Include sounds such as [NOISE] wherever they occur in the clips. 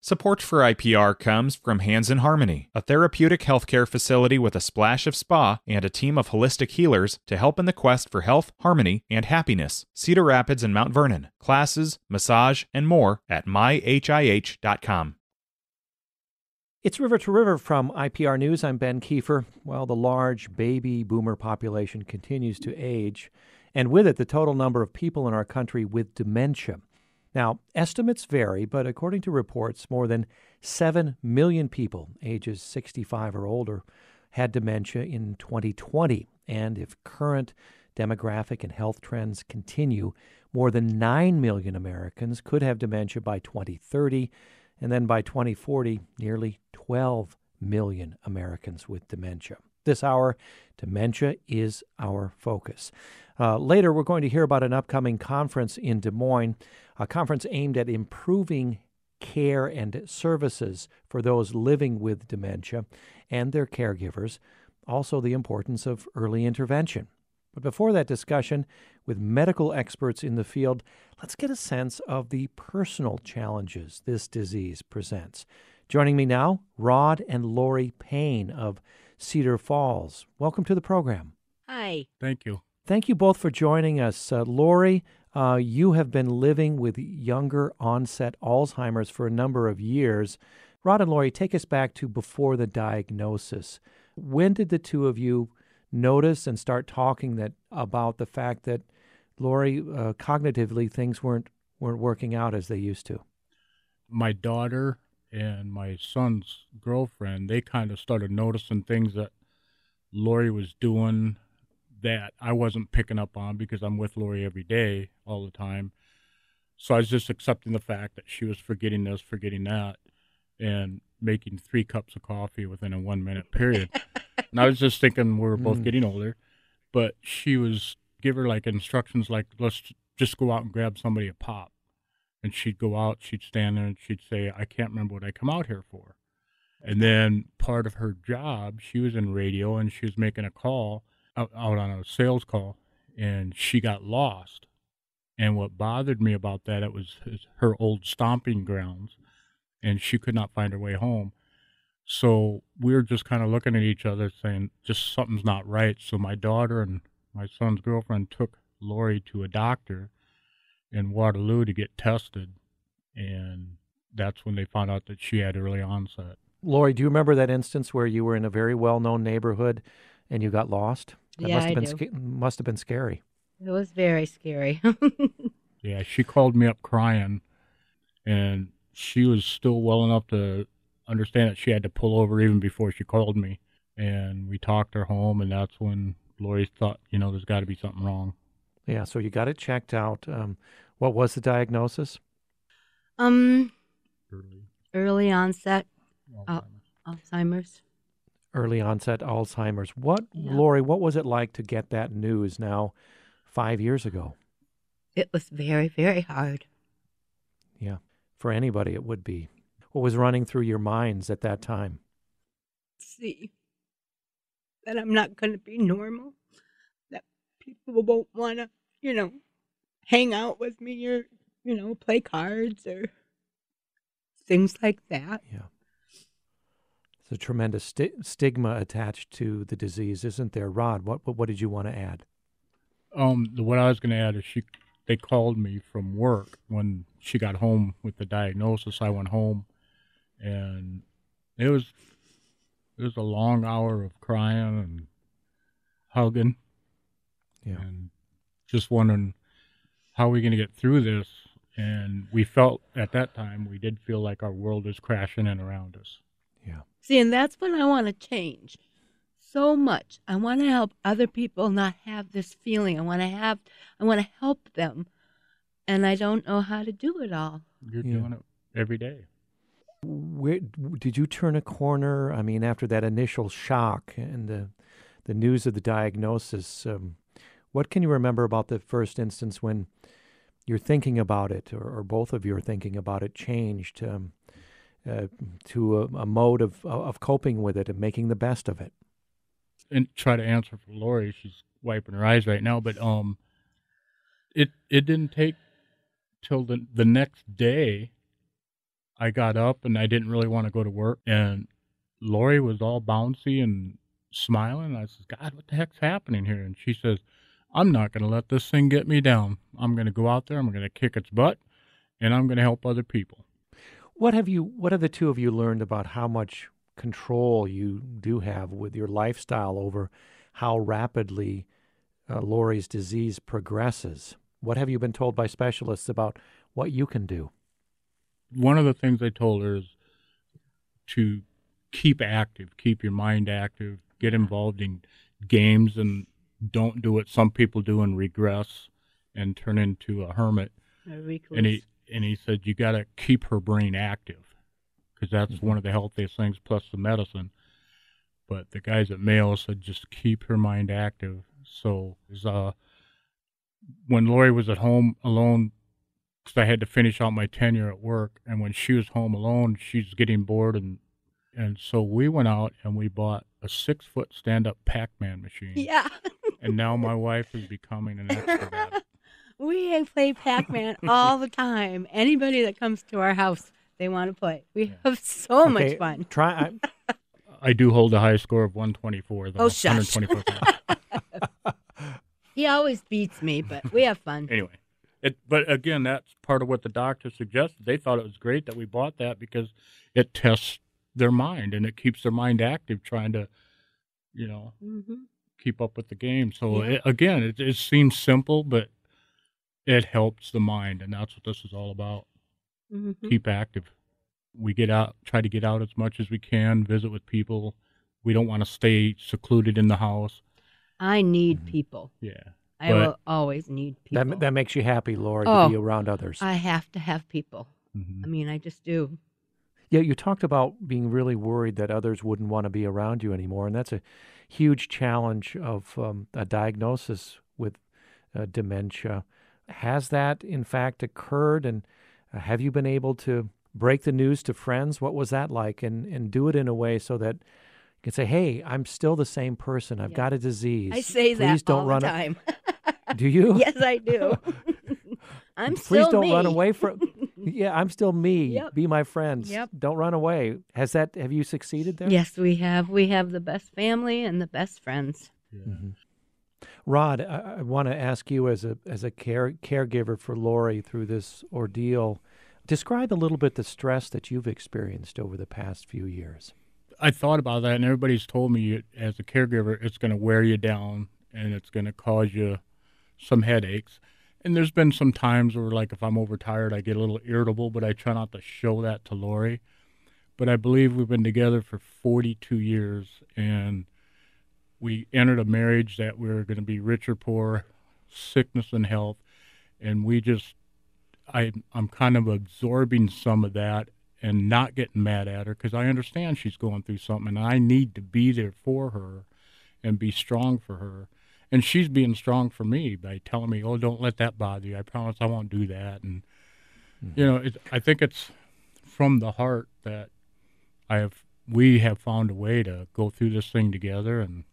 Support for IPR comes from Hands in Harmony, a therapeutic healthcare facility with a splash of spa and a team of holistic healers to help in the quest for health, harmony, and happiness. Cedar Rapids and Mount Vernon. Classes, massage, and more at myhih.com. It's River to River from IPR News. I'm Ben Kiefer. Well, the large baby boomer population continues to age, and with it, the total number of people in our country with dementia. Now, estimates vary, but according to reports, more than 7 million people ages 65 or older had dementia in 2020. And if current demographic and health trends continue, more than 9 million Americans could have dementia by 2030. And then by 2040, nearly 12 million Americans with dementia. This hour, dementia is our focus. Uh, later, we're going to hear about an upcoming conference in Des Moines, a conference aimed at improving care and services for those living with dementia and their caregivers, also the importance of early intervention. But before that discussion with medical experts in the field, let's get a sense of the personal challenges this disease presents. Joining me now, Rod and Lori Payne of Cedar Falls. Welcome to the program. Hi. Thank you. Thank you both for joining us. Uh, Lori, uh, you have been living with younger onset Alzheimer's for a number of years. Rod and Lori, take us back to before the diagnosis. When did the two of you notice and start talking that about the fact that Lori, uh, cognitively, things weren't weren't working out as they used to? My daughter and my son's girlfriend, they kind of started noticing things that Lori was doing that I wasn't picking up on because I'm with Lori every day, all the time. So I was just accepting the fact that she was forgetting this, forgetting that, and making three cups of coffee within a one minute period. [LAUGHS] and I was just thinking we were both mm. getting older, but she was give her like instructions like let's just go out and grab somebody a pop. And she'd go out, she'd stand there and she'd say, I can't remember what I come out here for. And then part of her job, she was in radio and she was making a call out, on a sales call and she got lost. And what bothered me about that, it was her old stomping grounds and she could not find her way home. So we were just kind of looking at each other saying, just something's not right. So my daughter and my son's girlfriend took Lori to a doctor in Waterloo to get tested. And that's when they found out that she had early onset. Lori, do you remember that instance where you were in a very well known neighborhood and you got lost? That yeah, must have I been do. Sca- must have been scary. It was very scary. [LAUGHS] yeah, she called me up crying, and she was still well enough to understand that she had to pull over even before she called me. And we talked her home, and that's when Lori thought, you know, there's got to be something wrong. Yeah, so you got it checked out. Um, what was the diagnosis? Um, early, early onset Alzheimer's. Uh, Alzheimer's early onset Alzheimer's. What, yeah. Lori, what was it like to get that news now five years ago? It was very, very hard. Yeah, for anybody it would be. What was running through your minds at that time? See, that I'm not going to be normal, that people won't want to, you know, hang out with me or, you know, play cards or things like that. Yeah. There's a tremendous sti- stigma attached to the disease, isn't there, Rod? What what, what did you want to add? Um, what I was going to add is she they called me from work when she got home with the diagnosis. I went home, and it was it was a long hour of crying and hugging, yeah, and just wondering how are we going to get through this. And we felt at that time we did feel like our world was crashing in around us. Yeah. See, and that's what I want to change so much. I want to help other people not have this feeling. I want to have, I want to help them. And I don't know how to do it all. You're yeah. doing it every day. Where did you turn a corner? I mean, after that initial shock and the the news of the diagnosis, um, what can you remember about the first instance when you're thinking about it, or, or both of you are thinking about it, changed? Um, uh, to a, a, mode of of coping with it and making the best of it. And try to answer for Lori. She's wiping her eyes right now, but um, it it didn't take till the the next day. I got up and I didn't really want to go to work. And Lori was all bouncy and smiling. I says, God, what the heck's happening here? And she says, I'm not going to let this thing get me down. I'm going to go out there. I'm going to kick its butt and I'm going to help other people. What have you? What have the two of you learned about how much control you do have with your lifestyle over how rapidly uh, Lori's disease progresses? What have you been told by specialists about what you can do? One of the things I told her is to keep active, keep your mind active, get involved in games, and don't do what some people do and regress and turn into a hermit. A recluse. And he and he said you got to keep her brain active because that's Mm-hmm. one of the healthiest things plus the medicine. But the guys at Mayo said just keep her mind active. So uh, when Lori was at home alone, because I had to finish out my tenure at work, and when she was home alone, she's getting bored, and and so we went out and we bought a six foot stand up Pac Man machine, yeah. and now my wife is becoming an expert at it. We play Pac Man [LAUGHS] all the time. Anybody that comes to our house, they want to play. We have so Okay, much fun. Try. I, [LAUGHS] I do hold a high score of 124. Though, Oh, shush. [LAUGHS] He always beats me, but we have fun. anyway, it, but again, that's part of what the doctor suggested. They thought it was great that we bought that because it tests their mind and it keeps their mind active, trying to, you know, hmm keep up with the game. So Yeah. it, again, it, it seems simple, but it helps the mind, and that's what this is all about. hmm Keep active. We get out, try to get out as much as we can, visit with people. We don't want to stay secluded in the house. I need Mhm. people. Yeah. I But- will always need people. that that makes you happy, Lori, to Oh. be around others. I have to have people. Mhm. I mean, I just do. Yeah, you talked about being really worried that others wouldn't want to be around you anymore, and that's a huge challenge of um, a diagnosis with uh, dementia. Has that, in fact, occurred, and uh, have you been able to break the news to friends? What was that like, and and do it in a way so that you can say, "Hey, I'm still the same person. I've Yeah. got a disease. I say Please that don't all run the a- time. Do you? [LAUGHS] yes, I do. [LAUGHS] I'm Please still Please don't me. run away from. [LAUGHS] Yeah, I'm still me. Yep. Be my friends. Yep. Don't run away. Has that? Have you succeeded there? Yes, we have. We have the best family and the best friends. Yeah. Mhm. Rod, I, I want to ask you as a as a care caregiver for Lori through this ordeal. Describe a little bit the stress that you've experienced over the past few years. I thought about that, and everybody's told me as a caregiver, it's going to wear you down and it's going to cause you some headaches. And there's been some times where, like, if I'm overtired, I get a little irritable, but I try not to show that to Lori. But I believe we've been together for 42 years, and we entered a marriage that we were going to be rich or poor, sickness and health, and we just, I, I'm kind of absorbing some of that and not getting mad at her because I understand she's going through something and I need to be there for her and be strong for her. And she's being strong for me by telling me, "Oh, don't let that bother you. I promise I won't do that." And you know, I think it's from the heart that I have. We have found a way to go through this thing together, and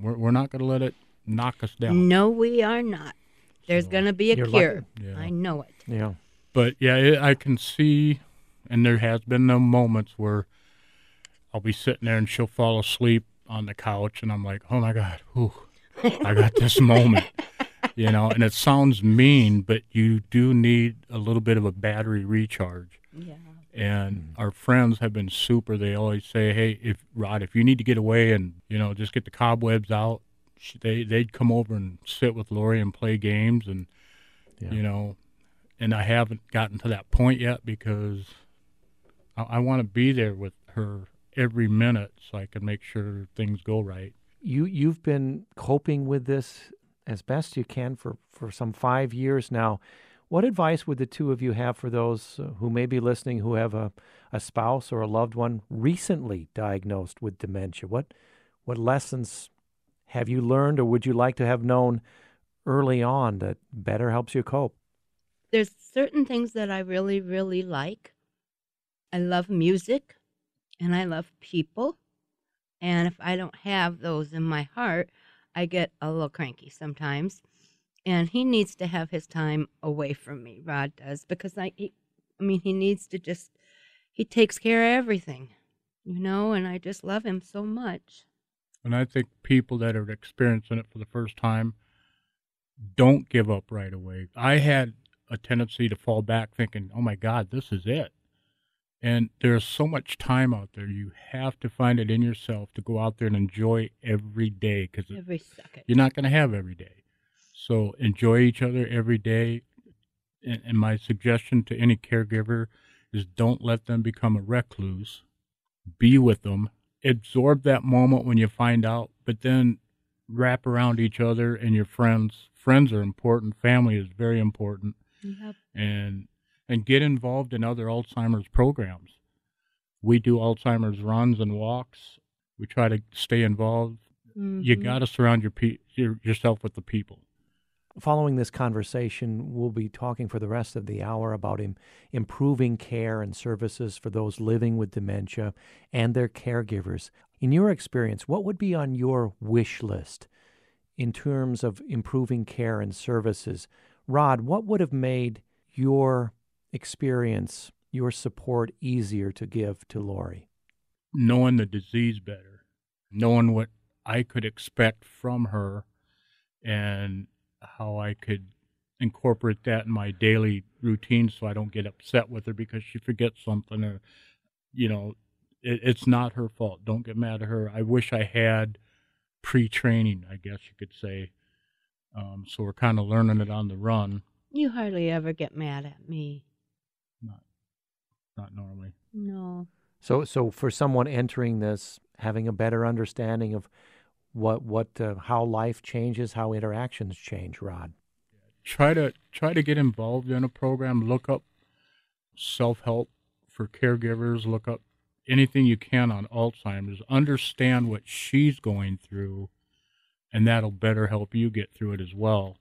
we're we're not going to let it knock us down. No, we are not. There's So- going to be a cure. Yeah. I know it. Yeah. but yeah, it, I can see, and there has been no moments where I'll be sitting there and she'll fall asleep on the couch, and I'm like, oh my god, whew, I got this [LAUGHS] moment, you know. And it sounds mean, but you do need a little bit of a battery recharge. Yeah. And mm-hmm. our friends have been super. They always say, "Hey, if Rod, if you need to get away and you know just get the cobwebs out," they they'd come over and sit with Lori and play games, and Yeah. you know, and I haven't gotten to that point yet because I, I want to be there with her every minute so I can make sure things go right. You you've been coping with this as best you can for for some 5 years now. What advice would the two of you have for those uh, who may be listening who have a, a spouse or a loved one recently diagnosed with dementia? What what lessons have you learned or would you like to have known early on that better helps you cope? There's certain things that I really, really like. I love music and I love people. And if I don't have those in my heart, I get a little cranky sometimes. And he needs to have his time away from me, Rod does, because I, he, I mean, he needs to just he takes care of everything, you know, and I just love him so much. And I think people that are experiencing it for the first time don't give up right away. I had a tendency to fall back thinking, oh my God, this is it. And there's so much time out there. You have to find it in yourself to go out there and enjoy every day because you're not going to have every day. So enjoy each other every day. And, and my suggestion to any caregiver is don't let them become a recluse. Be with them. Absorb that moment when you find out, but then wrap around each other and your friends. Friends are important. Family is very important. Yep. And and get involved in other Alzheimer's programs. We do Alzheimer's runs and walks. We try to stay involved. You Mhm. got to surround your, pe- yourself with the people. Following this conversation, we'll be talking for the rest of the hour about Im- improving care and services for those living with dementia and their caregivers. In your experience, what would be on your wish list in terms of improving care and services? Rod, what would have made your experience, your support easier to give to Lori? knowing the disease better, knowing what I could expect from her, and how I could incorporate that in my daily routine so I don't get upset with her because she forgets something or, you know, it, it's not her fault. Don't get mad at her. I wish I had pre training, I guess you could say. Um, so we're kind of learning it on the run, You hardly ever get mad at me. not not normally. No. So, so for someone entering this, having a better understanding of what, what, uh, how life changes, how interactions change, Rod. try to try to get involved in a program. Look up self-help for caregivers. Look up anything you can on alzheimer's. Understand what she's going through and that'll better help you get through it as well.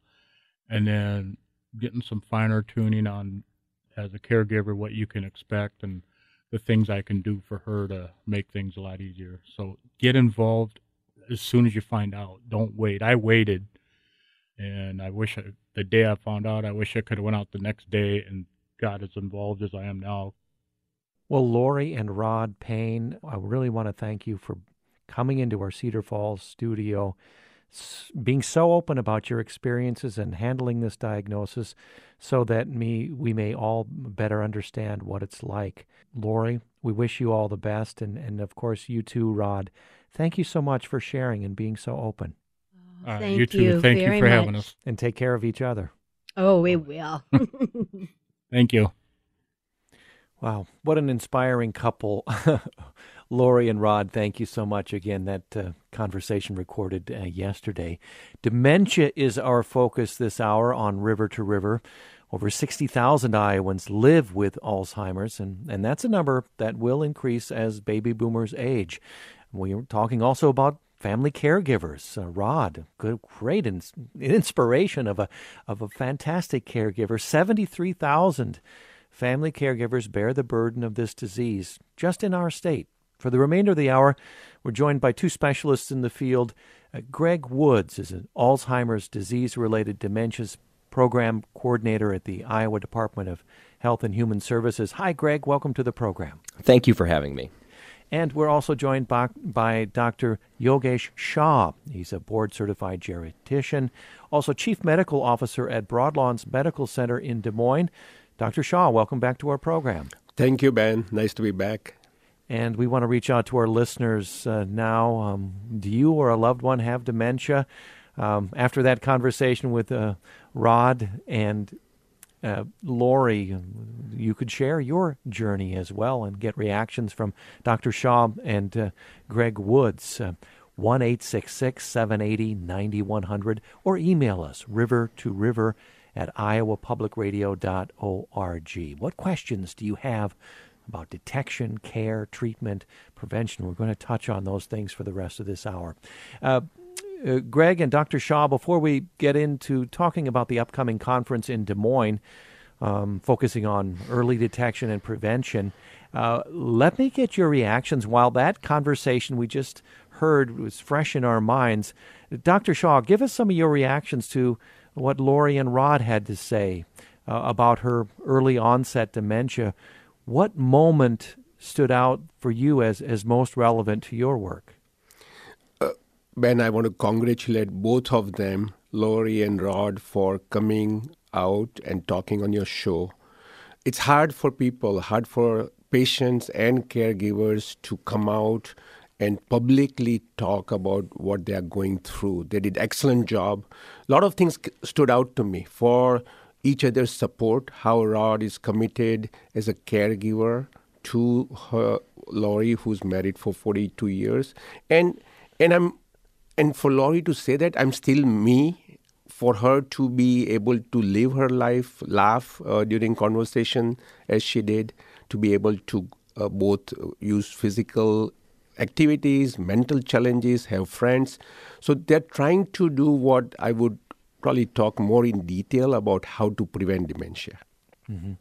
And then getting some finer tuning on as a caregiver what you can expect and the things i can do for her to make things a lot easier. So get involved as soon as you find out don't wait i waited and I wish I, the day I found out, I wish I could have went out the next day and got as involved as I am now. Well, Lori and Rod Payne, I really want to thank you for coming into our Cedar Falls studio, being so open about your experiences and handling this diagnosis so that me we may all better understand what it's like. Lori, we wish you all the best and, and of course you too, Rod. Thank you so much for sharing and being so open. Oh, Uh, thank you too. Thank you very for having us. And take care of each other. Oh, we will. [LAUGHS] Thank you. Wow, what an inspiring couple. [LAUGHS] Lori and Rod, thank you so much again. That uh, conversation recorded uh, yesterday. Dementia is our focus this hour on River to River. Over 60,000 Iowans live with Alzheimer's, and, and that's a number that will increase as baby boomers age. We are talking also about family caregivers. Uh, Rod, good, great ins- inspiration of a of a fantastic caregiver. Seventy three thousand family caregivers bear the burden of this disease just in our state. For the remainder of the hour, we're joined by two specialists in the field. Uh, Greg Woods is an Alzheimer's disease related dementias program coordinator at the Iowa Department of Health and Human Services. Hi, Greg. Welcome to the program. Thank you for having me. And we're also joined by, by Dr. Yogesh Shah. He's a board certified geriatrician, also chief medical officer at Broadlawns Medical Center in Des Moines. Dr. Shah, welcome back to our program. Thank you, Ben. Nice to be back. And we want to reach out to our listeners uh, now. Um, do you or a loved one have dementia? Um, after that conversation with uh, Rod and uh, Lori, you could share your journey as well and get reactions from Dr. Shah and uh, Greg Woods. Uh, 1 780 9100 or email us river to river at iowapublicradio.org. What questions do you have about detection, care, treatment, prevention? We're going to touch on those things for the rest of this hour. Uh, uh, Greg and Dr. Shah, before we get into talking about the upcoming conference in Des Moines, um, focusing on early detection and prevention, uh, let me get your reactions while that conversation we just heard was fresh in our minds. Dr. Shah, give us some of your reactions to what Lori and Rod had to say uh, about her early onset dementia. What moment stood out for you as, as most relevant to your work? Ben, I want to congratulate both of them, Lori and Rod, for coming out and talking on your show. It's hard for people, hard for patients and caregivers to come out and publicly talk about what they are going through. They did excellent job. A lot of things stood out to me for each other's support, how Rod is committed as a caregiver to her Lori, who's married for 42 years, and and I'm and for Lori to say that I'm still me, for her to be able to live her life, laugh uh, during conversation as she did, to be able to uh, both use physical activities, mental challenges, have friends. So they're trying to do what I would probably talk more in detail about how to prevent dementia. Mm-hmm.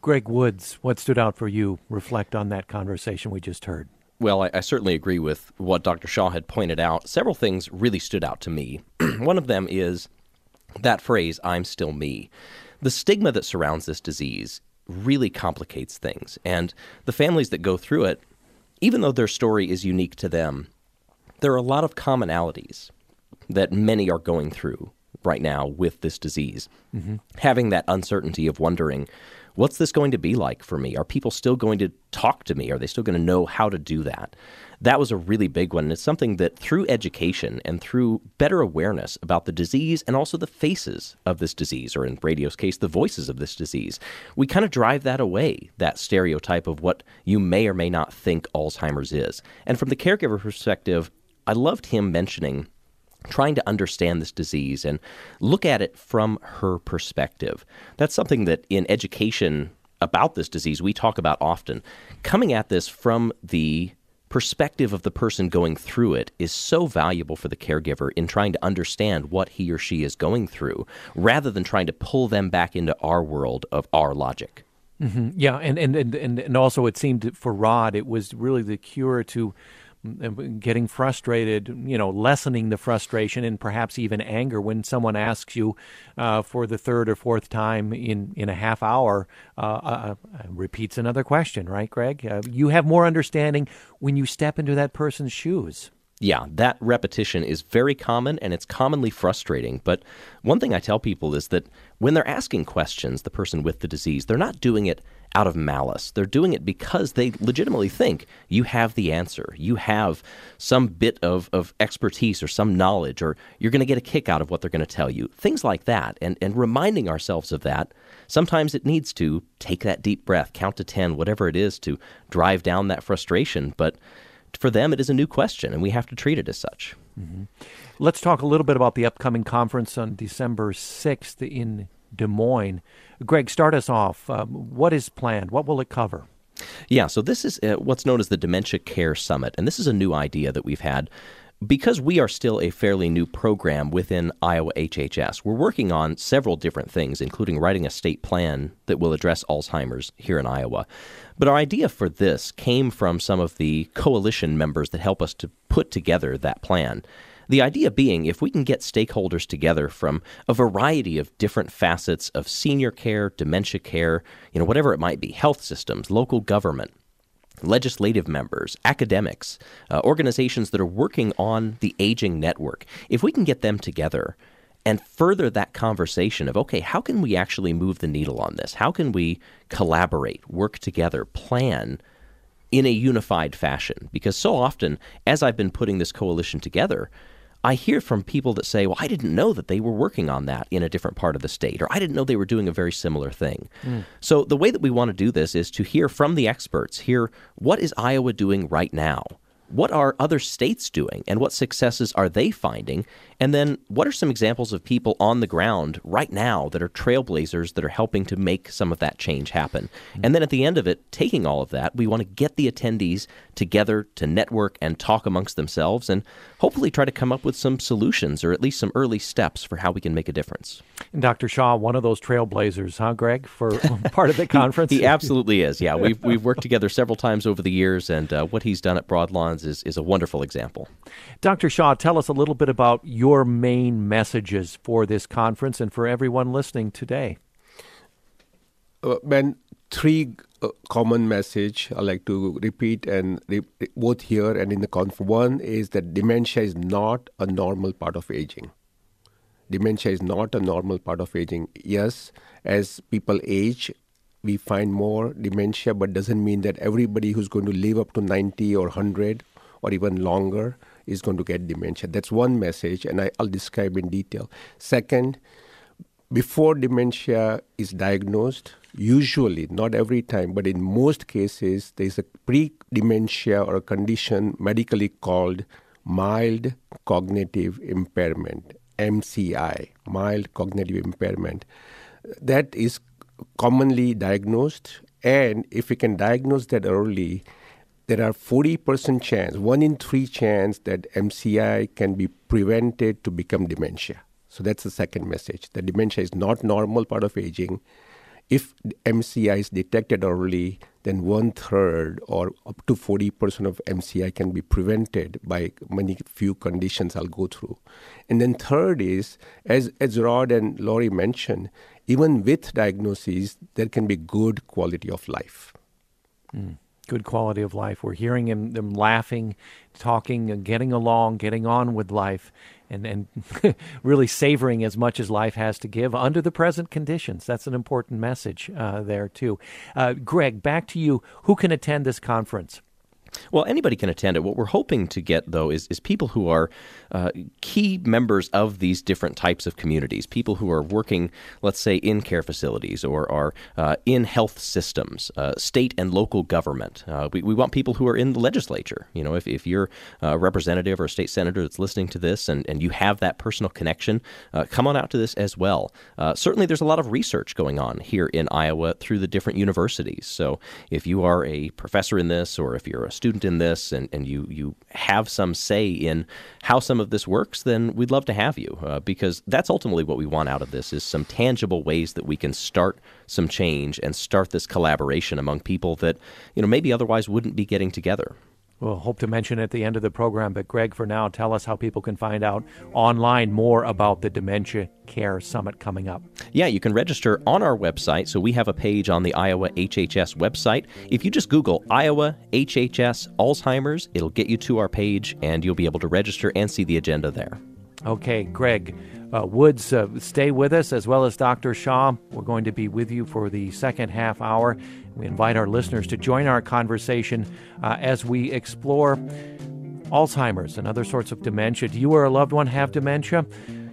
Greg Woods, what stood out for you? Reflect on that conversation we just heard. Well, I, I, certainly agree with what Dr. Shah had pointed out. Several things really stood out to me. [CLEARS THROAT] One of them is that phrase, I'm still me. The stigma that surrounds this disease really complicates things. And the families that go through it, even though their story is unique to them, there are a lot of commonalities that many are going through right now with this disease. Mm-hmm. Having that uncertainty of wondering, what's this going to be like for me? Are people still going to talk to me? Are they still going to know how to do that? That was a really big one. And it's something that through education and through better awareness about the disease and also the faces of this disease, or in radio's case, the voices of this disease, we kind of drive that away, that stereotype of what you may or may not think Alzheimer's is. And from the caregiver perspective, I loved him mentioning trying to understand this disease and look at it from her perspective. That's something that in education about this disease we talk about often. Coming at this from the perspective of the person going through it is so valuable for the caregiver in trying to understand what he or she is going through rather than trying to pull them back into our world of our logic. Mm-hmm. Yeah, and, and, and, and also it seemed for Rod, it was really the cure to getting frustrated, you know, lessening the frustration and perhaps even anger when someone asks you uh, for the third or fourth time in, in a half hour, uh, uh, uh repeats another question, right, Greg? Uh, you have more understanding when you step into that person's shoes. Yeah, that repetition is very common and it's commonly frustrating. But one thing I tell people is that when they're asking questions, the person with the disease, they're not doing it out of malice. They're doing it because they legitimately think you have the answer. You have some bit of, of expertise or some knowledge, or you're going to get a kick out of what they're going to tell you. Things like that. And, and reminding ourselves of that, sometimes it needs to take that deep breath, count to 10, whatever it is to drive down that frustration. But for them, it is a new question, and we have to treat it as such. Mm-hmm. Let's talk a little bit about the upcoming conference on December 6th in Des Moines. Greg, start us off. Um, what is planned? What will it cover? Yeah, so this is uh, what's known as the Dementia Care Summit, and this is a new idea that we've had. Because we are still a fairly new program within Iowa HHS, we're working on several different things, including writing a state plan that will address Alzheimer's here in Iowa. But our idea for this came from some of the coalition members that help us to put together that plan. The idea being if we can get stakeholders together from a variety of different facets of senior care, dementia care, you know, whatever it might be, health systems, local government, legislative members, academics, uh, organizations that are working on the aging network, if we can get them together and further that conversation of, okay, how can we actually move the needle on this? How can we collaborate, work together, plan in a unified fashion? Because so often, as I've been putting this coalition together, I hear from people that say, well, I didn't know that they were working on that in a different part of the state, or I didn't know they were doing a very similar thing. Mm. So, the way that we want to do this is to hear from the experts, hear what is Iowa doing right now? What are other states doing and what successes are they finding? And then what are some examples of people on the ground right now that are trailblazers that are helping to make some of that change happen? And then at the end of it, taking all of that, we want to get the attendees together to network and talk amongst themselves and hopefully try to come up with some solutions or at least some early steps for how we can make a difference. And Dr. Shah, one of those trailblazers, huh, Greg, for [LAUGHS] part of the [LAUGHS] conference? he, he, absolutely is. Yeah, we've, we've worked together several times over the years, and uh, what he's done at Broadlawns is, is a wonderful example. Dr. Shah, tell us a little bit about your main messages for this conference and for everyone listening today. Uh, ben, three uh, common message I like to repeat and re- both here and in the conference. One is that dementia is not a normal part of aging. Dementia is not a normal part of aging. Yes, as people age, we find more dementia, but doesn't mean that everybody who's going to live up to 90 or 100 or even longer is going to get dementia. That's one message, and I, will describe in detail. Second, before dementia is diagnosed, usually, not every time, but in most cases, there's a pre dementia or a condition medically called mild cognitive impairment, MCI, mild cognitive impairment. That is commonly diagnosed, and if we can diagnose that early, there are 40% chance, one in three chance that MCI can be prevented to become dementia. So that's the second message. The dementia is not normal part of aging. If MCI is detected early, then one third or up to 40% of MCI can be prevented by many few conditions I'll go through. And then third is, as, as Rod and Lori mentioned, even with diagnoses, there can be good quality of life. Mm good quality of life. We're hearing him, them laughing, talking, and getting along, getting on with life, and, and [LAUGHS] really savoring as much as life has to give under the present conditions. That's an important message uh, there, too. Uh, Greg, back to you. Who can attend this conference? Well, anybody can attend it. What we're hoping to get, though, is, is people who are uh, key members of these different types of communities, people who are working, let's say, in care facilities or are uh, in health systems, uh, state and local government. Uh, we, we want people who are in the legislature. You know, if, if you're a representative or a state senator that's listening to this and, and you have that personal connection, uh, come on out to this as well. Certainly, there's a lot of research going on here in Iowa through the different universities. So if you are a professor in this or if you're a student in this and, and you, you have some say in how some this works, then we'd love to have you uh, because that's ultimately what we want out of this is some tangible ways that we can start some change and start this collaboration among people that you know maybe otherwise wouldn't be getting together. We'll hope to mention at the end of the program, but Greg, for now, tell us how people can find out online more about the Dementia Care Summit coming up. Yeah, you can register on our website. So we have a page on the Iowa HHS website. If you just Google Iowa HHS Alzheimer's, it'll get you to our page and you'll be able to register and see the agenda there. Okay, Greg uh, Woods, uh, stay with us as well as Dr. Shah. We're going to be with you for the second half hour. We invite our listeners to join our conversation uh, as we explore Alzheimer's and other sorts of dementia. Do you or a loved one have dementia?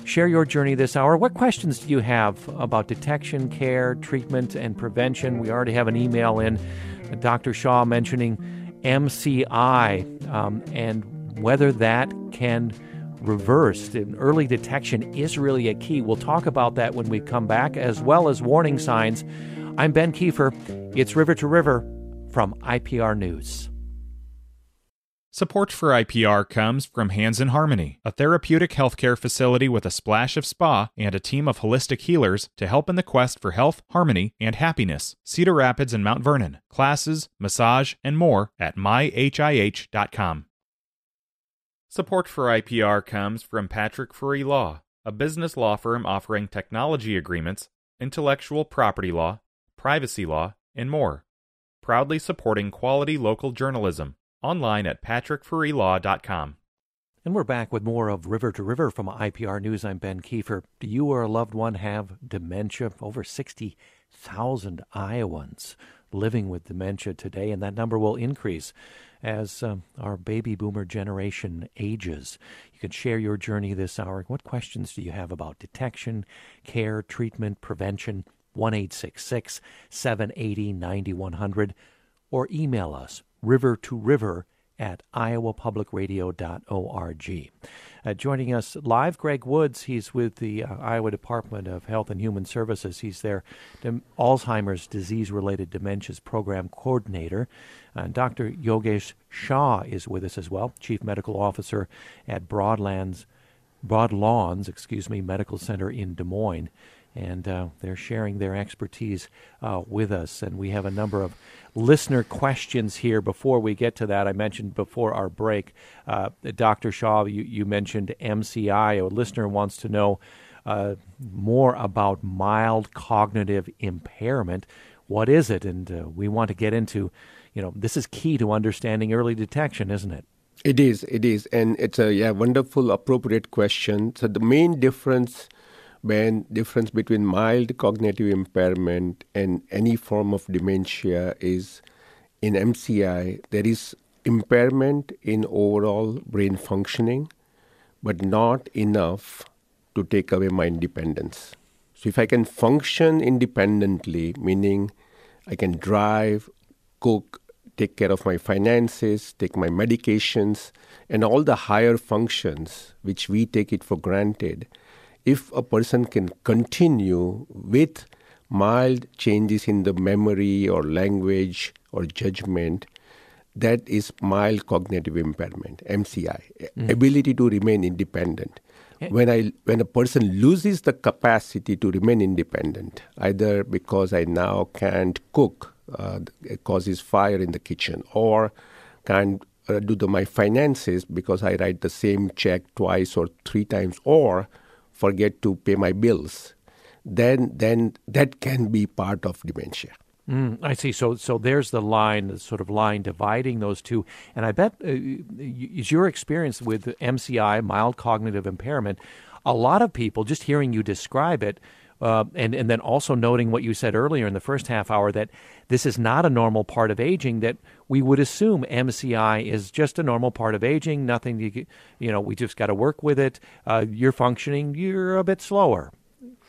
Share your journey this hour. What questions do you have about detection, care, treatment, and prevention? We already have an email in, Dr. Shah mentioning MCI um, and whether that can reversed. And early detection is really a key. We'll talk about that when we come back, as well as warning signs. I'm Ben Kiefer. It's River to River from IPR News. Support for IPR comes from Hands in Harmony, a therapeutic healthcare facility with a splash of spa and a team of holistic healers to help in the quest for health, harmony, and happiness. Cedar Rapids and Mount Vernon. Classes, massage, and more at myhih.com. Support for IPR comes from Patrick Free Law, a business law firm offering technology agreements, intellectual property law, privacy law, and more. Proudly supporting quality local journalism. Online at patrickfreelaw.com. And we're back with more of River to River from IPR News. I'm Ben Kiefer. Do you or a loved one have dementia? Over 60,000 Iowans living with dementia today, and that number will increase as um, our baby boomer generation ages. You can share your journey this hour. What questions do you have about detection, care, treatment, prevention? 1 780 9100 or email us river to river at iowapublicradio.org. Uh, joining us live, Greg Woods. He's with the uh, Iowa Department of Health and Human Services. He's their Alzheimer's disease related dementias program coordinator. Uh, Dr. Yogesh Shah is with us as well, Chief Medical Officer at Broadlands, Broadlawns, excuse me, Medical Center in Des Moines and uh, they're sharing their expertise uh, with us. And we have a number of listener questions here. Before we get to that, I mentioned before our break, uh, Dr. Shah, you, you, mentioned MCI. A listener wants to know uh, more about mild cognitive impairment. what is it? And uh, we want to get into, you know, this is key to understanding early detection, isn't it? It is, it is, and it's a yeah wonderful, appropriate question. So the main difference, Ben, difference between mild cognitive impairment and any form of dementia is in MCI there is impairment in overall brain functioning, but not enough to take away my independence. So if I can function independently, meaning I can drive, cook, take care of my finances, take my medications, and all the higher functions which we take it for granted, if a person can continue with mild changes in the memory or language or judgment, that is mild cognitive impairment, MCI, mm. ability to remain independent. When I when a person loses the capacity to remain independent, either because I now can't cook uh, it causes fire in the kitchen, or can't uh, do the, my finances because I write the same check twice or three times, or forget to pay my bills, then then that can be part of dementia. Mm, I see. So, so there's the line, the sort of line dividing those two. And I bet uh, is your experience with MCI, mild cognitive impairment. A lot of people, just hearing you describe it, uh, and and then also noting what you said earlier in the first half hour that this is not a normal part of aging. That we would assume MCI is just a normal part of aging. Nothing you you know we just got to work with it. Uh, you're functioning. You're a bit slower.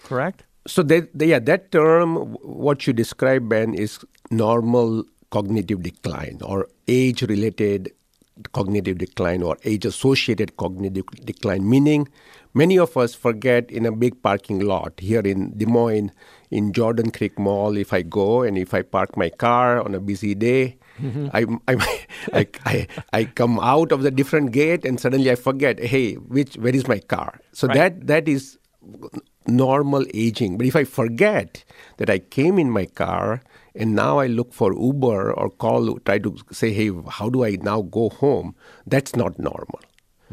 Correct. So they, they, yeah, that term, what you describe, Ben, is normal cognitive decline or age-related cognitive decline or age-associated cognitive decline, meaning Many of us forget in a big parking lot here in Des Moines, in Jordan Creek Mall. If I go and if I park my car on a busy day, mm-hmm. I, [LAUGHS] I, I, I, come out of the different gate and suddenly I forget, hey, which where is my car? So right. that that is normal aging. But if I forget that I came in my car and now I look for Uber or call, try to say, hey, how do I now go home? That's not normal.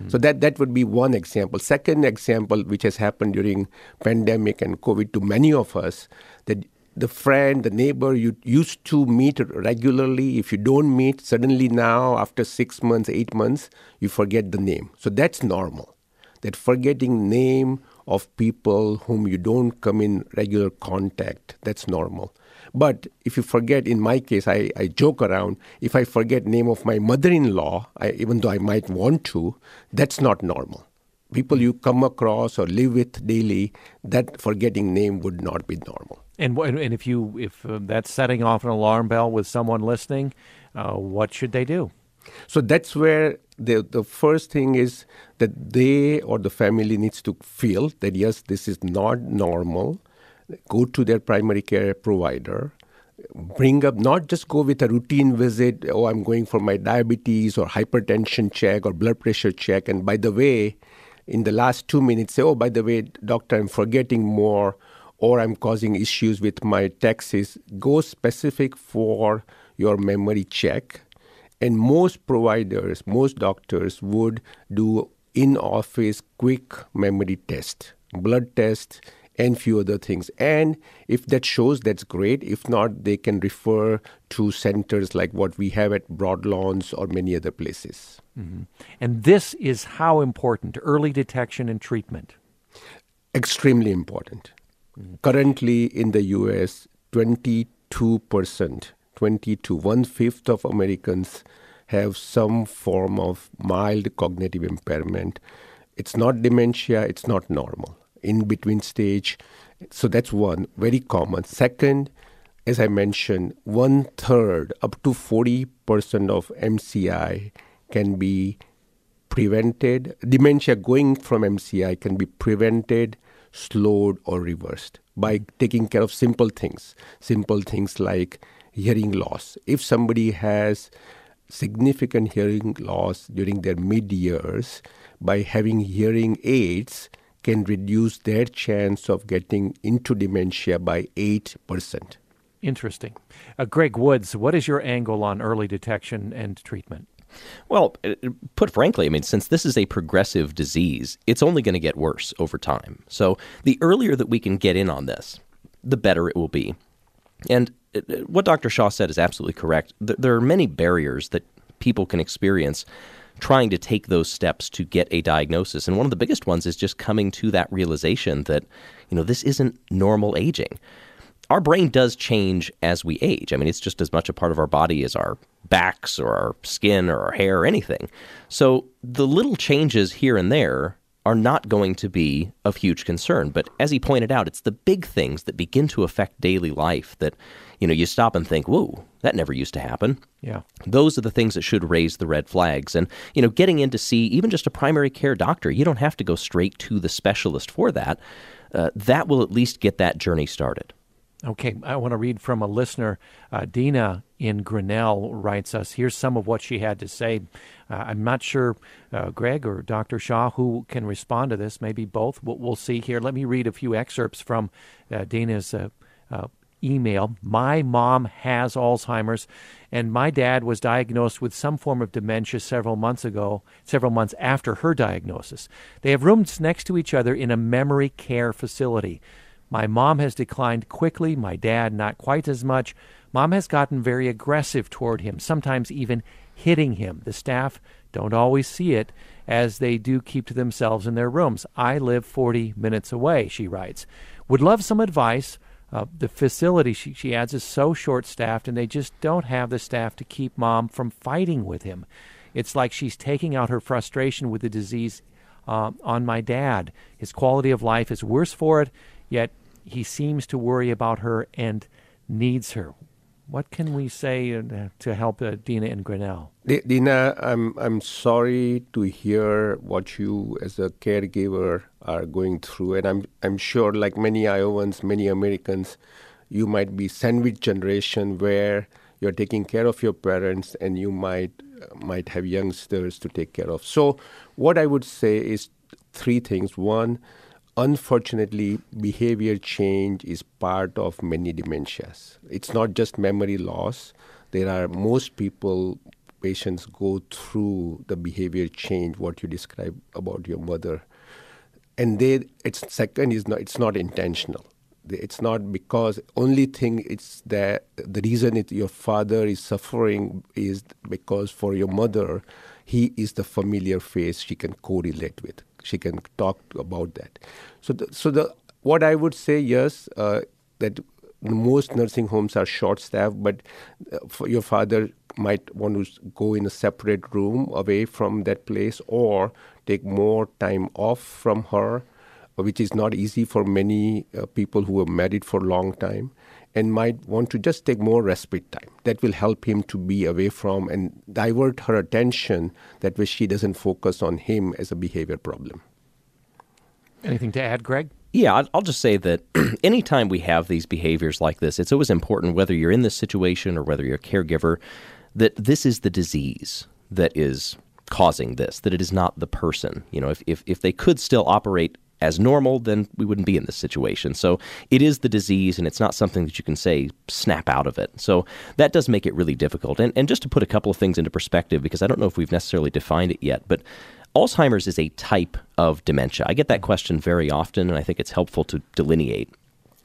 So that that would be one example. Second example, which has happened during pandemic and COVID to many of us, that the friend, the neighbor you used to meet regularly, if you don't meet, suddenly now after six months, eight months, you forget the name. So that's normal. That forgetting name of people whom you don't come in regular contact, that's normal. But if you forget, in my case, I, I joke around. If I forget name of my mother-in-law, I, even though I might want to, that's not normal. People you come across or live with daily, that forgetting name would not be normal. And and if you if uh, that's setting off an alarm bell with someone listening, uh, what should they do? So that's where the the first thing is that they or the family needs to feel that yes, this is not normal go to their primary care provider, bring up, not just go with a routine visit, oh, I'm going for my diabetes or hypertension check or blood pressure check. And by the way, in the last two minutes, say, oh, by the way, doctor, I'm forgetting more or I'm causing issues with my taxes. Go specific for your memory check. And most providers, most doctors would do in office quick memory test, blood test and few other things. And if that shows, that's great. If not, they can refer to centers like what we have at Broadlawns or many other places. Mm-hmm. And this is how important early detection and treatment. Extremely important. Mm-hmm. Currently in the US, 22%, 22, one fifth of Americans have some form of mild cognitive impairment. It's not dementia, it's not normal in between stage. So that's one, very common. Second, as I mentioned, one third, up to 40% of MCI can be prevented. Dementia going from MCI can be prevented, slowed, or reversed by taking care of simple things. Simple things like hearing loss. If somebody has significant hearing loss during their mid years, by having hearing aids, can reduce their chance of getting into dementia by 8%. Interesting. Uh, Greg Woods, what is your angle on early detection and treatment? Well, uh, put frankly, I mean, since this is a progressive disease, it's only going to get worse over time. So the earlier that we can get in on this, the better it will be. And what Dr. Shah said is absolutely correct. There are many barriers that people can experience trying to take those steps to get a diagnosis. And one of the biggest ones is just coming to that realization that, you know, this isn't normal aging. Our brain does change as we age. I mean, it's just as much a part of our body as our backs or our skin or our hair or anything. So the little changes here and there are not going to be of huge concern. But as he pointed out, it's the big things that begin to affect daily life that, you know, you stop and think, whoa, that never used to happen. Yeah. Those are the things that should raise the red flags. And, you know, getting in to see even just a primary care doctor, you don't have to go straight to the specialist for that. Uh, that will at least get that journey started. Okay, I want to read from a listener. Uh, Dina in Grinnell writes us. Here's some of what she had to say. Uh, I'm not sure, uh, Greg or Dr. Shah, who can respond to this. Maybe both. We'll, we'll see here. Let me read a few excerpts from uh, Dina's uh, uh, email. My mom has Alzheimer's, and my dad was diagnosed with some form of dementia several months ago, several months after her diagnosis. They have rooms next to each other in a memory care facility. My mom has declined quickly, my dad not quite as much. Mom has gotten very aggressive toward him, sometimes even hitting him. The staff don't always see it, as they do keep to themselves in their rooms. I live 40 minutes away, she writes. Would love some advice. Uh, the facility, she, she adds, is so short staffed, and they just don't have the staff to keep mom from fighting with him. It's like she's taking out her frustration with the disease uh, on my dad. His quality of life is worse for it, yet he seems to worry about her and needs her. What can we say uh, to help uh, Dina and Grinnell? Dina, I'm I'm sorry to hear what you as a caregiver are going through, and I'm I'm sure, like many Iowans, many Americans, you might be sandwich generation where you're taking care of your parents, and you might might have youngsters to take care of. So, what I would say is three things. One, unfortunately, behavior change is part of many dementias. It's not just memory loss. There are most people, patients go through the behavior change, what you described about your mother. And they, it's second is not, it's not intentional. It's not because only thing it's that the reason it, your father is suffering is because for your mother, he is the familiar face she can correlate with she can talk about that. So, the, so the what I would say, yes, uh, that most nursing homes are short staffed, but uh, your father might want to go in a separate room away from that place or take more time off from her, which is not easy for many uh, people who are married for a long time and might want to just take more respite time. That will help him to be away from and divert her attention that way she doesn't focus on him as a behavior problem. Anything to add, Greg? Yeah, I'll just say that [CLEARS THROAT] anytime we have these behaviors like this, it's always important, whether you're in this situation or whether you're a caregiver, that this is the disease that is causing this, that it is not the person. You know, if, if, if they could still operate as normal, then we wouldn't be in this situation. So it is the disease, and it's not something that you can say snap out of it. So that does make it really difficult. And, and just to put a couple of things into perspective, because I don't know if we've necessarily defined it yet, but Alzheimer's is a type of dementia. I get that question very often, and I think it's helpful to delineate.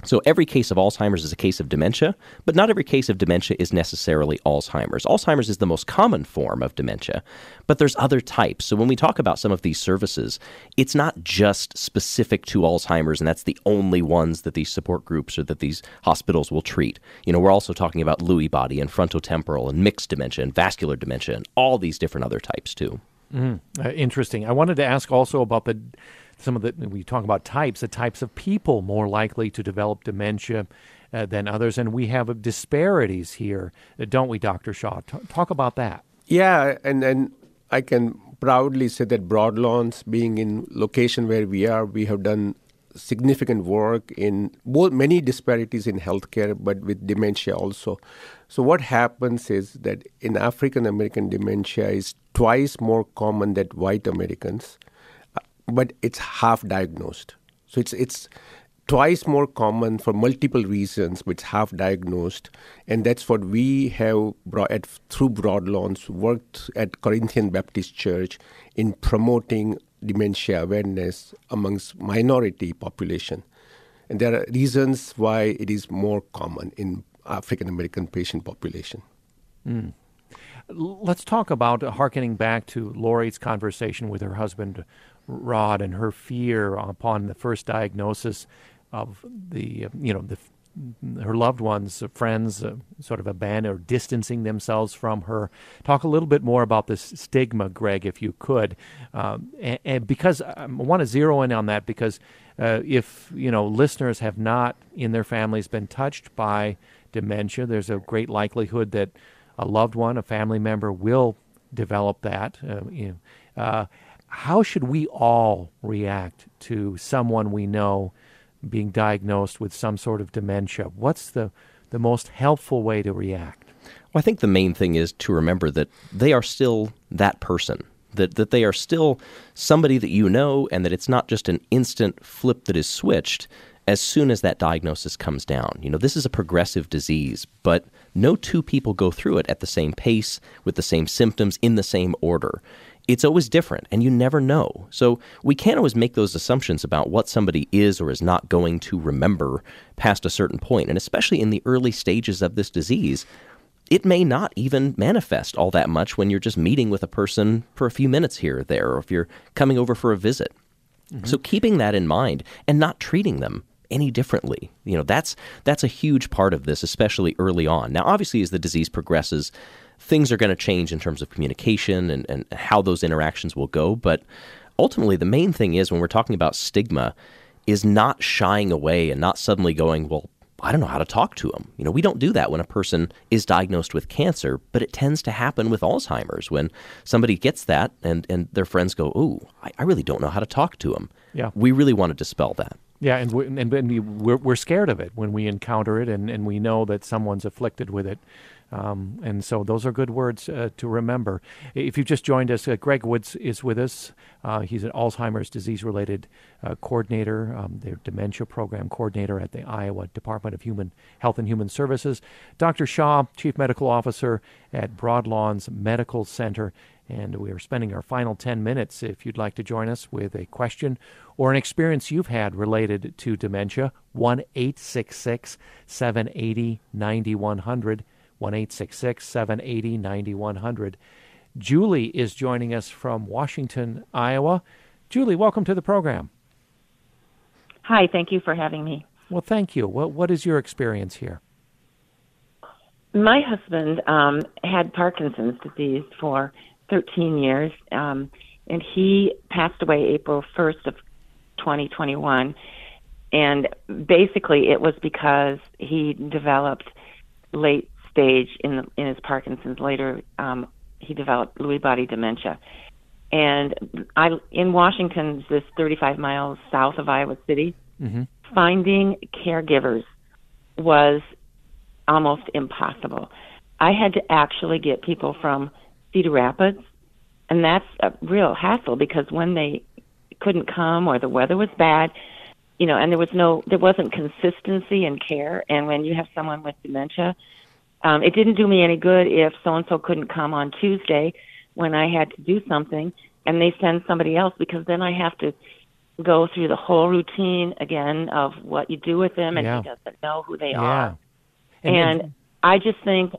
So every case of Alzheimer's is a case of dementia, but not every case of dementia is necessarily Alzheimer's. Alzheimer's is the most common form of dementia, but there's other types. So when we talk about some of these services, it's not just specific to Alzheimer's and that's the only ones that these support groups or that these hospitals will treat. You know, we're also talking about Lewy body and frontotemporal and mixed dementia and vascular dementia and all these different other types too. Mm, uh, interesting. I wanted to ask also about the some of the we talk about types, the types of people more likely to develop dementia uh, than others, and we have disparities here, uh, don't we, Doctor Shah? T- talk about that. Yeah, and and I can proudly say that Broadlawns, being in location where we are, we have done significant work in both many disparities in healthcare, but with dementia also. So what happens is that in African American dementia is twice more common than white Americans uh, but it's half diagnosed. So it's it's twice more common for multiple reasons, but it's half diagnosed, and that's what we have brought at, through Broadlawns worked at Corinthian Baptist Church in promoting dementia awareness amongst minority population, and there are reasons why it is more common in African American patient population. Mm. Let's talk about uh, harkening back to Lori's conversation with her husband, Rod, and her fear upon the first diagnosis of the, you know, the her loved ones, uh, friends, uh, sort of abandon or distancing themselves from her. Talk a little bit more about this stigma, Greg, if you could, um, and, and, because I want to zero in on that because uh, if you know listeners have not in their families been touched by dementia, there's a great likelihood that a loved one, a family member, will develop that. Uh, you know, uh, how should we all react to someone we know being diagnosed with some sort of dementia? What's the, the most helpful way to react? Well, I think the main thing is to remember that they are still that person. That, that they are still somebody that you know, and that it's not just an instant flip that is switched as soon as that diagnosis comes down. You know, this is a progressive disease, but no two people go through it at the same pace, with the same symptoms, in the same order. It's always different, and you never know. So we can't always make those assumptions about what somebody is or is not going to remember past a certain point. And especially in the early stages of this disease, it may not even manifest all that much when you're just meeting with a person for a few minutes here or there, or if you're coming over for a visit. Mm-hmm. So keeping that in mind and not treating them any differently. You know, that's that's a huge part of this, especially early on. Now, obviously, as the disease progresses, things are going to change in terms of communication and, and how those interactions will go. But ultimately, the main thing is when we're talking about stigma, is not shying away and not suddenly going, well, I don't know how to talk to them. You know, we don't do that when a person is diagnosed with cancer, but it tends to happen with Alzheimer's when somebody gets that and, and their friends go, "Ooh, I, I really don't know how to talk to them." Yeah, we really want to dispel that. Yeah, and we, and, we're we're scared of it when we encounter it, and, and we know that someone's afflicted with it. Um, and so those are good words uh, to remember. If you've just joined us, uh, Greg Woods is with us. Uh, he's an Alzheimer's disease related uh, coordinator, um, their dementia program coordinator at the Iowa Department of Human Health and Human Services. Dr. Shah, Chief Medical Officer at Broadlawns Medical Center. And we are spending our final 10 minutes. If you'd like to join us with a question or an experience you've had related to dementia, 1 866 780 9100. 1 780 9100. Julie is joining us from Washington, Iowa. Julie, welcome to the program. Hi, thank you for having me. Well, thank you. What, what is your experience here? My husband um, had Parkinson's disease for 13 years, um, and he passed away April 1st of 2021. And basically, it was because he developed late stage in the, in his Parkinson's. Later, um, he developed Lewy body dementia. And I in Washington, this 35 miles south of Iowa City, mm-hmm. finding caregivers was almost impossible. I had to actually get people from Cedar Rapids, and that's a real hassle because when they couldn't come or the weather was bad, you know, and there was no, there wasn't consistency in care. And when you have someone with dementia, um, it didn't do me any good if so and so couldn't come on Tuesday when I had to do something and they send somebody else because then I have to go through the whole routine again of what you do with them and yeah. he doesn't know who they yeah. are. And, and I just think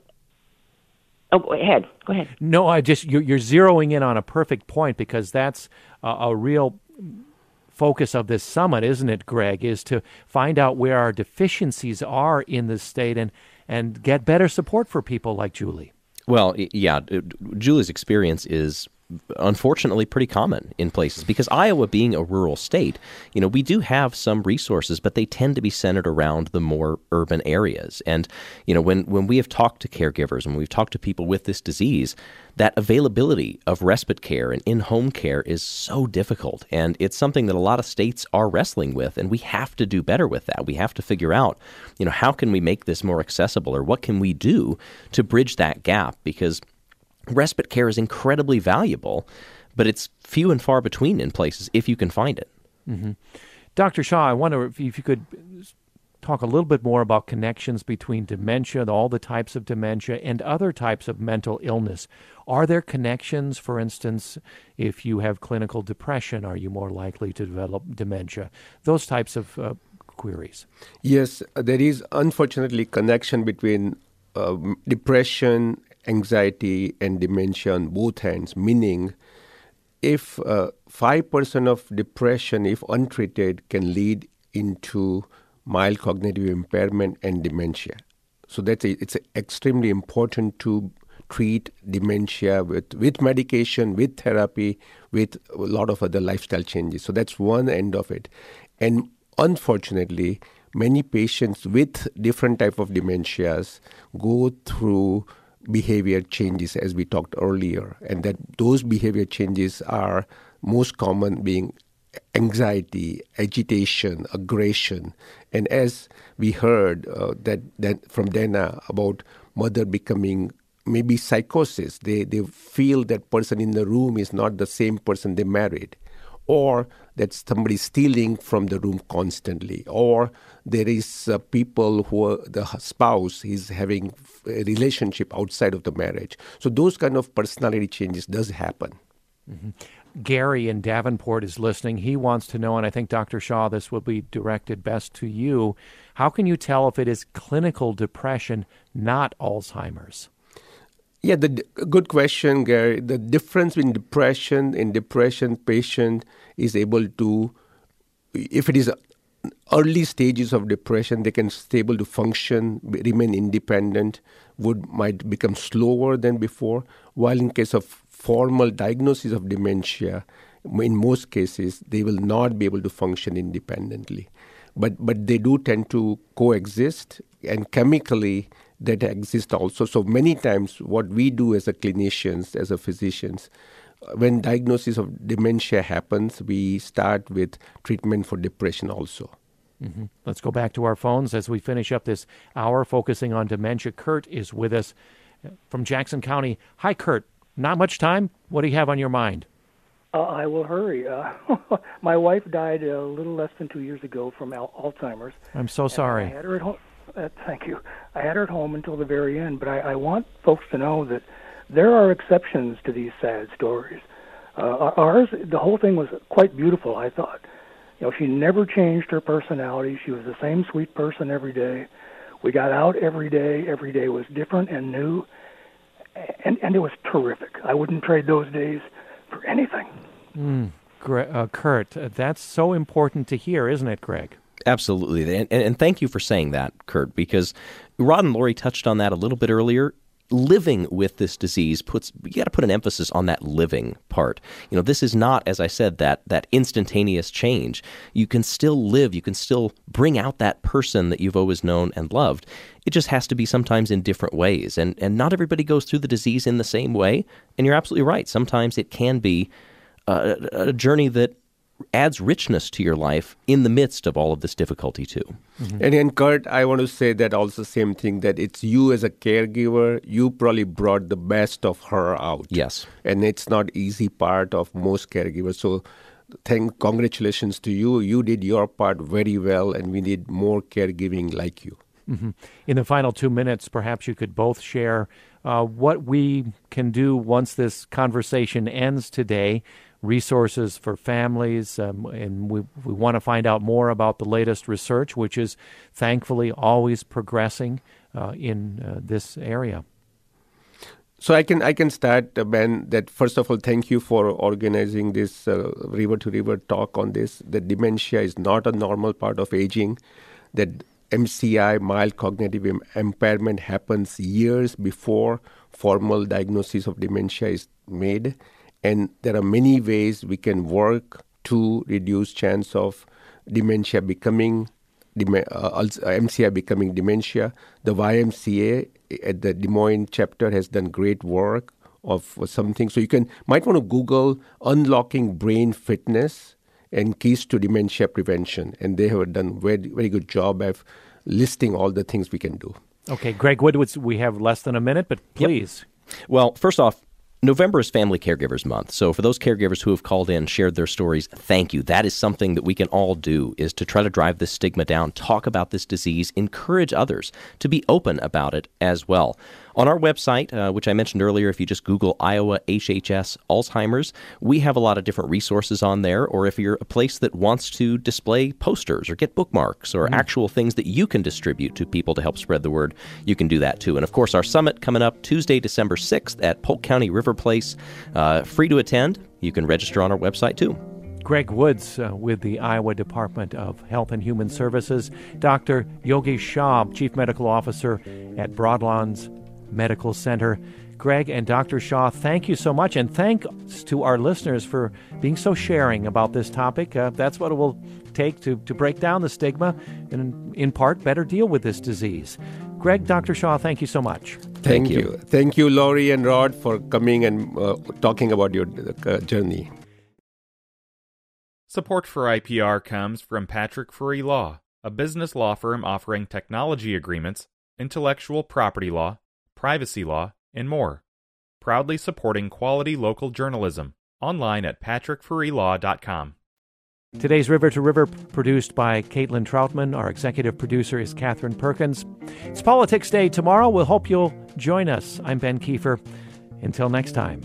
Oh, go ahead. Go ahead. No, I just you're, you're zeroing in on a perfect point because that's a, a real focus of this summit, isn't it, Greg? Is to find out where our deficiencies are in the state and and get better support for people like Julie. Well, yeah, Julie's experience is unfortunately pretty common in places mm-hmm. because Iowa being a rural state, you know, we do have some resources, but they tend to be centered around the more urban areas. And, you know, when, when we have talked to caregivers and we've talked to people with this disease, that availability of respite care and in home care is so difficult. And it's something that a lot of states are wrestling with. And we have to do better with that. We have to figure out, you know, how can we make this more accessible or what can we do to bridge that gap? Because respite care is incredibly valuable, but it's few and far between in places if you can find it. Mm-hmm. Dr. Shah, I wonder if, if you could talk a little bit more about connections between dementia, all the types of dementia, and other types of mental illness. Are there connections, for instance, if you have clinical depression, are you more likely to develop dementia? Those types of uh, queries. Yes, there is unfortunately connection between uh, depression, anxiety, and dementia on both hands. Meaning, if uh, five percent of depression, if untreated, can lead into mild cognitive impairment and dementia. So that's a, it's extremely important to treat dementia with, with medication, with therapy, with a lot of other lifestyle changes. So that's one end of it. And unfortunately, many patients with different type of dementias go through behavior changes as we talked earlier and that those behavior changes are most common being anxiety, agitation, aggression, and as we heard uh, that, that from Dana about mother becoming maybe psychosis, they they feel that person in the room is not the same person they married, or that somebody stealing from the room constantly, or there is uh, people who are, the spouse is having a relationship outside of the marriage. So those kind of personality changes does happen. Mm-hmm. Gary in Davenport is listening. He wants to know, and I think Dr. Shah, this will be directed best to you. How can you tell if it is clinical depression, not Alzheimer's? Yeah, the good question, Gary. The difference in depression in depression patient is able to, if it is early stages of depression, they can stable to function, remain independent, would might become slower than before. While in case of formal diagnosis of dementia, in most cases, they will not be able to function independently. But, but they do tend to coexist, and chemically, that exist also. So many times, what we do as a clinicians, as a physicians, when diagnosis of dementia happens, we start with treatment for depression also. Mm-hmm. Let's go back to our phones as we finish up this hour focusing on dementia. Kurt is with us from Jackson County. Hi, Kurt. Not much time. What do you have on your mind? Uh, I will hurry. Uh, [LAUGHS] my wife died a little less than two years ago from al- Alzheimer's. I'm so sorry. I had her at home. Uh, thank you. I had her at home until the very end, but I, I want folks to know that there are exceptions to these sad stories. Uh, ours, the whole thing was quite beautiful. I thought, you know, she never changed her personality. She was the same sweet person every day. We got out every day. Every day was different and new and and it was terrific. I wouldn't trade those days for anything. Mm, uh, Kurt, uh, that's so important to hear, isn't it, Greg? Absolutely, and, and thank you for saying that, Kurt, because Rod and Lori touched on that a little bit earlier living with this disease puts you got to put an emphasis on that living part. You know, this is not as I said that that instantaneous change. You can still live, you can still bring out that person that you've always known and loved. It just has to be sometimes in different ways and and not everybody goes through the disease in the same way. And you're absolutely right. Sometimes it can be a, a journey that adds richness to your life in the midst of all of this difficulty too. Mm-hmm. And in Kurt, I want to say that also same thing that it's you as a caregiver, you probably brought the best of her out. Yes. And it's not easy part of most caregivers. So thank congratulations to you. You did your part very well and we need more caregiving like you. Mm-hmm. In the final two minutes, perhaps you could both share uh, what we can do once this conversation ends today resources for families, um, and we, we want to find out more about the latest research, which is thankfully always progressing uh, in uh, this area. So I can I can start, uh, Ben. That first of all, thank you for organizing this uh, river to river talk on this. That dementia is not a normal part of aging. That MCI, mild cognitive Im- impairment, happens years before formal diagnosis of dementia is made and there are many ways we can work to reduce chance of dementia becoming uh, MCI becoming dementia. The YMCA at the Des Moines chapter has done great work of something. So you can might want to Google unlocking brain fitness and keys to dementia prevention, and they have done very very good job of listing all the things we can do. Okay, Greg Woodwards, we have less than a minute, but please. Yep. Well, first off, November is Family Caregivers Month. So for those caregivers who have called in, shared their stories, thank you. That is something that we can all do is to try to drive this stigma down, talk about this disease, encourage others to be open about it as well. On our website, uh, which I mentioned earlier, if you just Google Iowa HHS Alzheimer's, we have a lot of different resources on there. Or if you're a place that wants to display posters or get bookmarks or mm. actual things that you can distribute to people to help spread the word, you can do that too. And of course, our summit coming up Tuesday, December 6th at Polk County River Place. Uh, free to attend. You can register on our website too. Greg Woods uh, with the Iowa Department of Health and Human Services, Dr. Yogi Shah, Chief Medical Officer at Broadlawns Medical Center. Greg and Dr. Shah, thank you so much, and thanks to our listeners for being so sharing about this topic. Uh, that's what it will take to, to break down the stigma and, in part, better deal with this disease. Greg, Dr. Shah, thank you so much. Thank, thank you. you. Thank you, Lori and Rod, for coming and uh, talking about your uh, journey. Support for IPR comes from Patrick Free Law, a business law firm offering technology agreements, intellectual property law, privacy law, and more. Proudly supporting quality local journalism. Online at patrickfreelaw.com. Today's River to River produced by Caitlin Troutman. Our executive producer is Catherine Perkins. It's Politics Day tomorrow. We'll hope you'll join us. I'm Ben Kiefer. Until next time.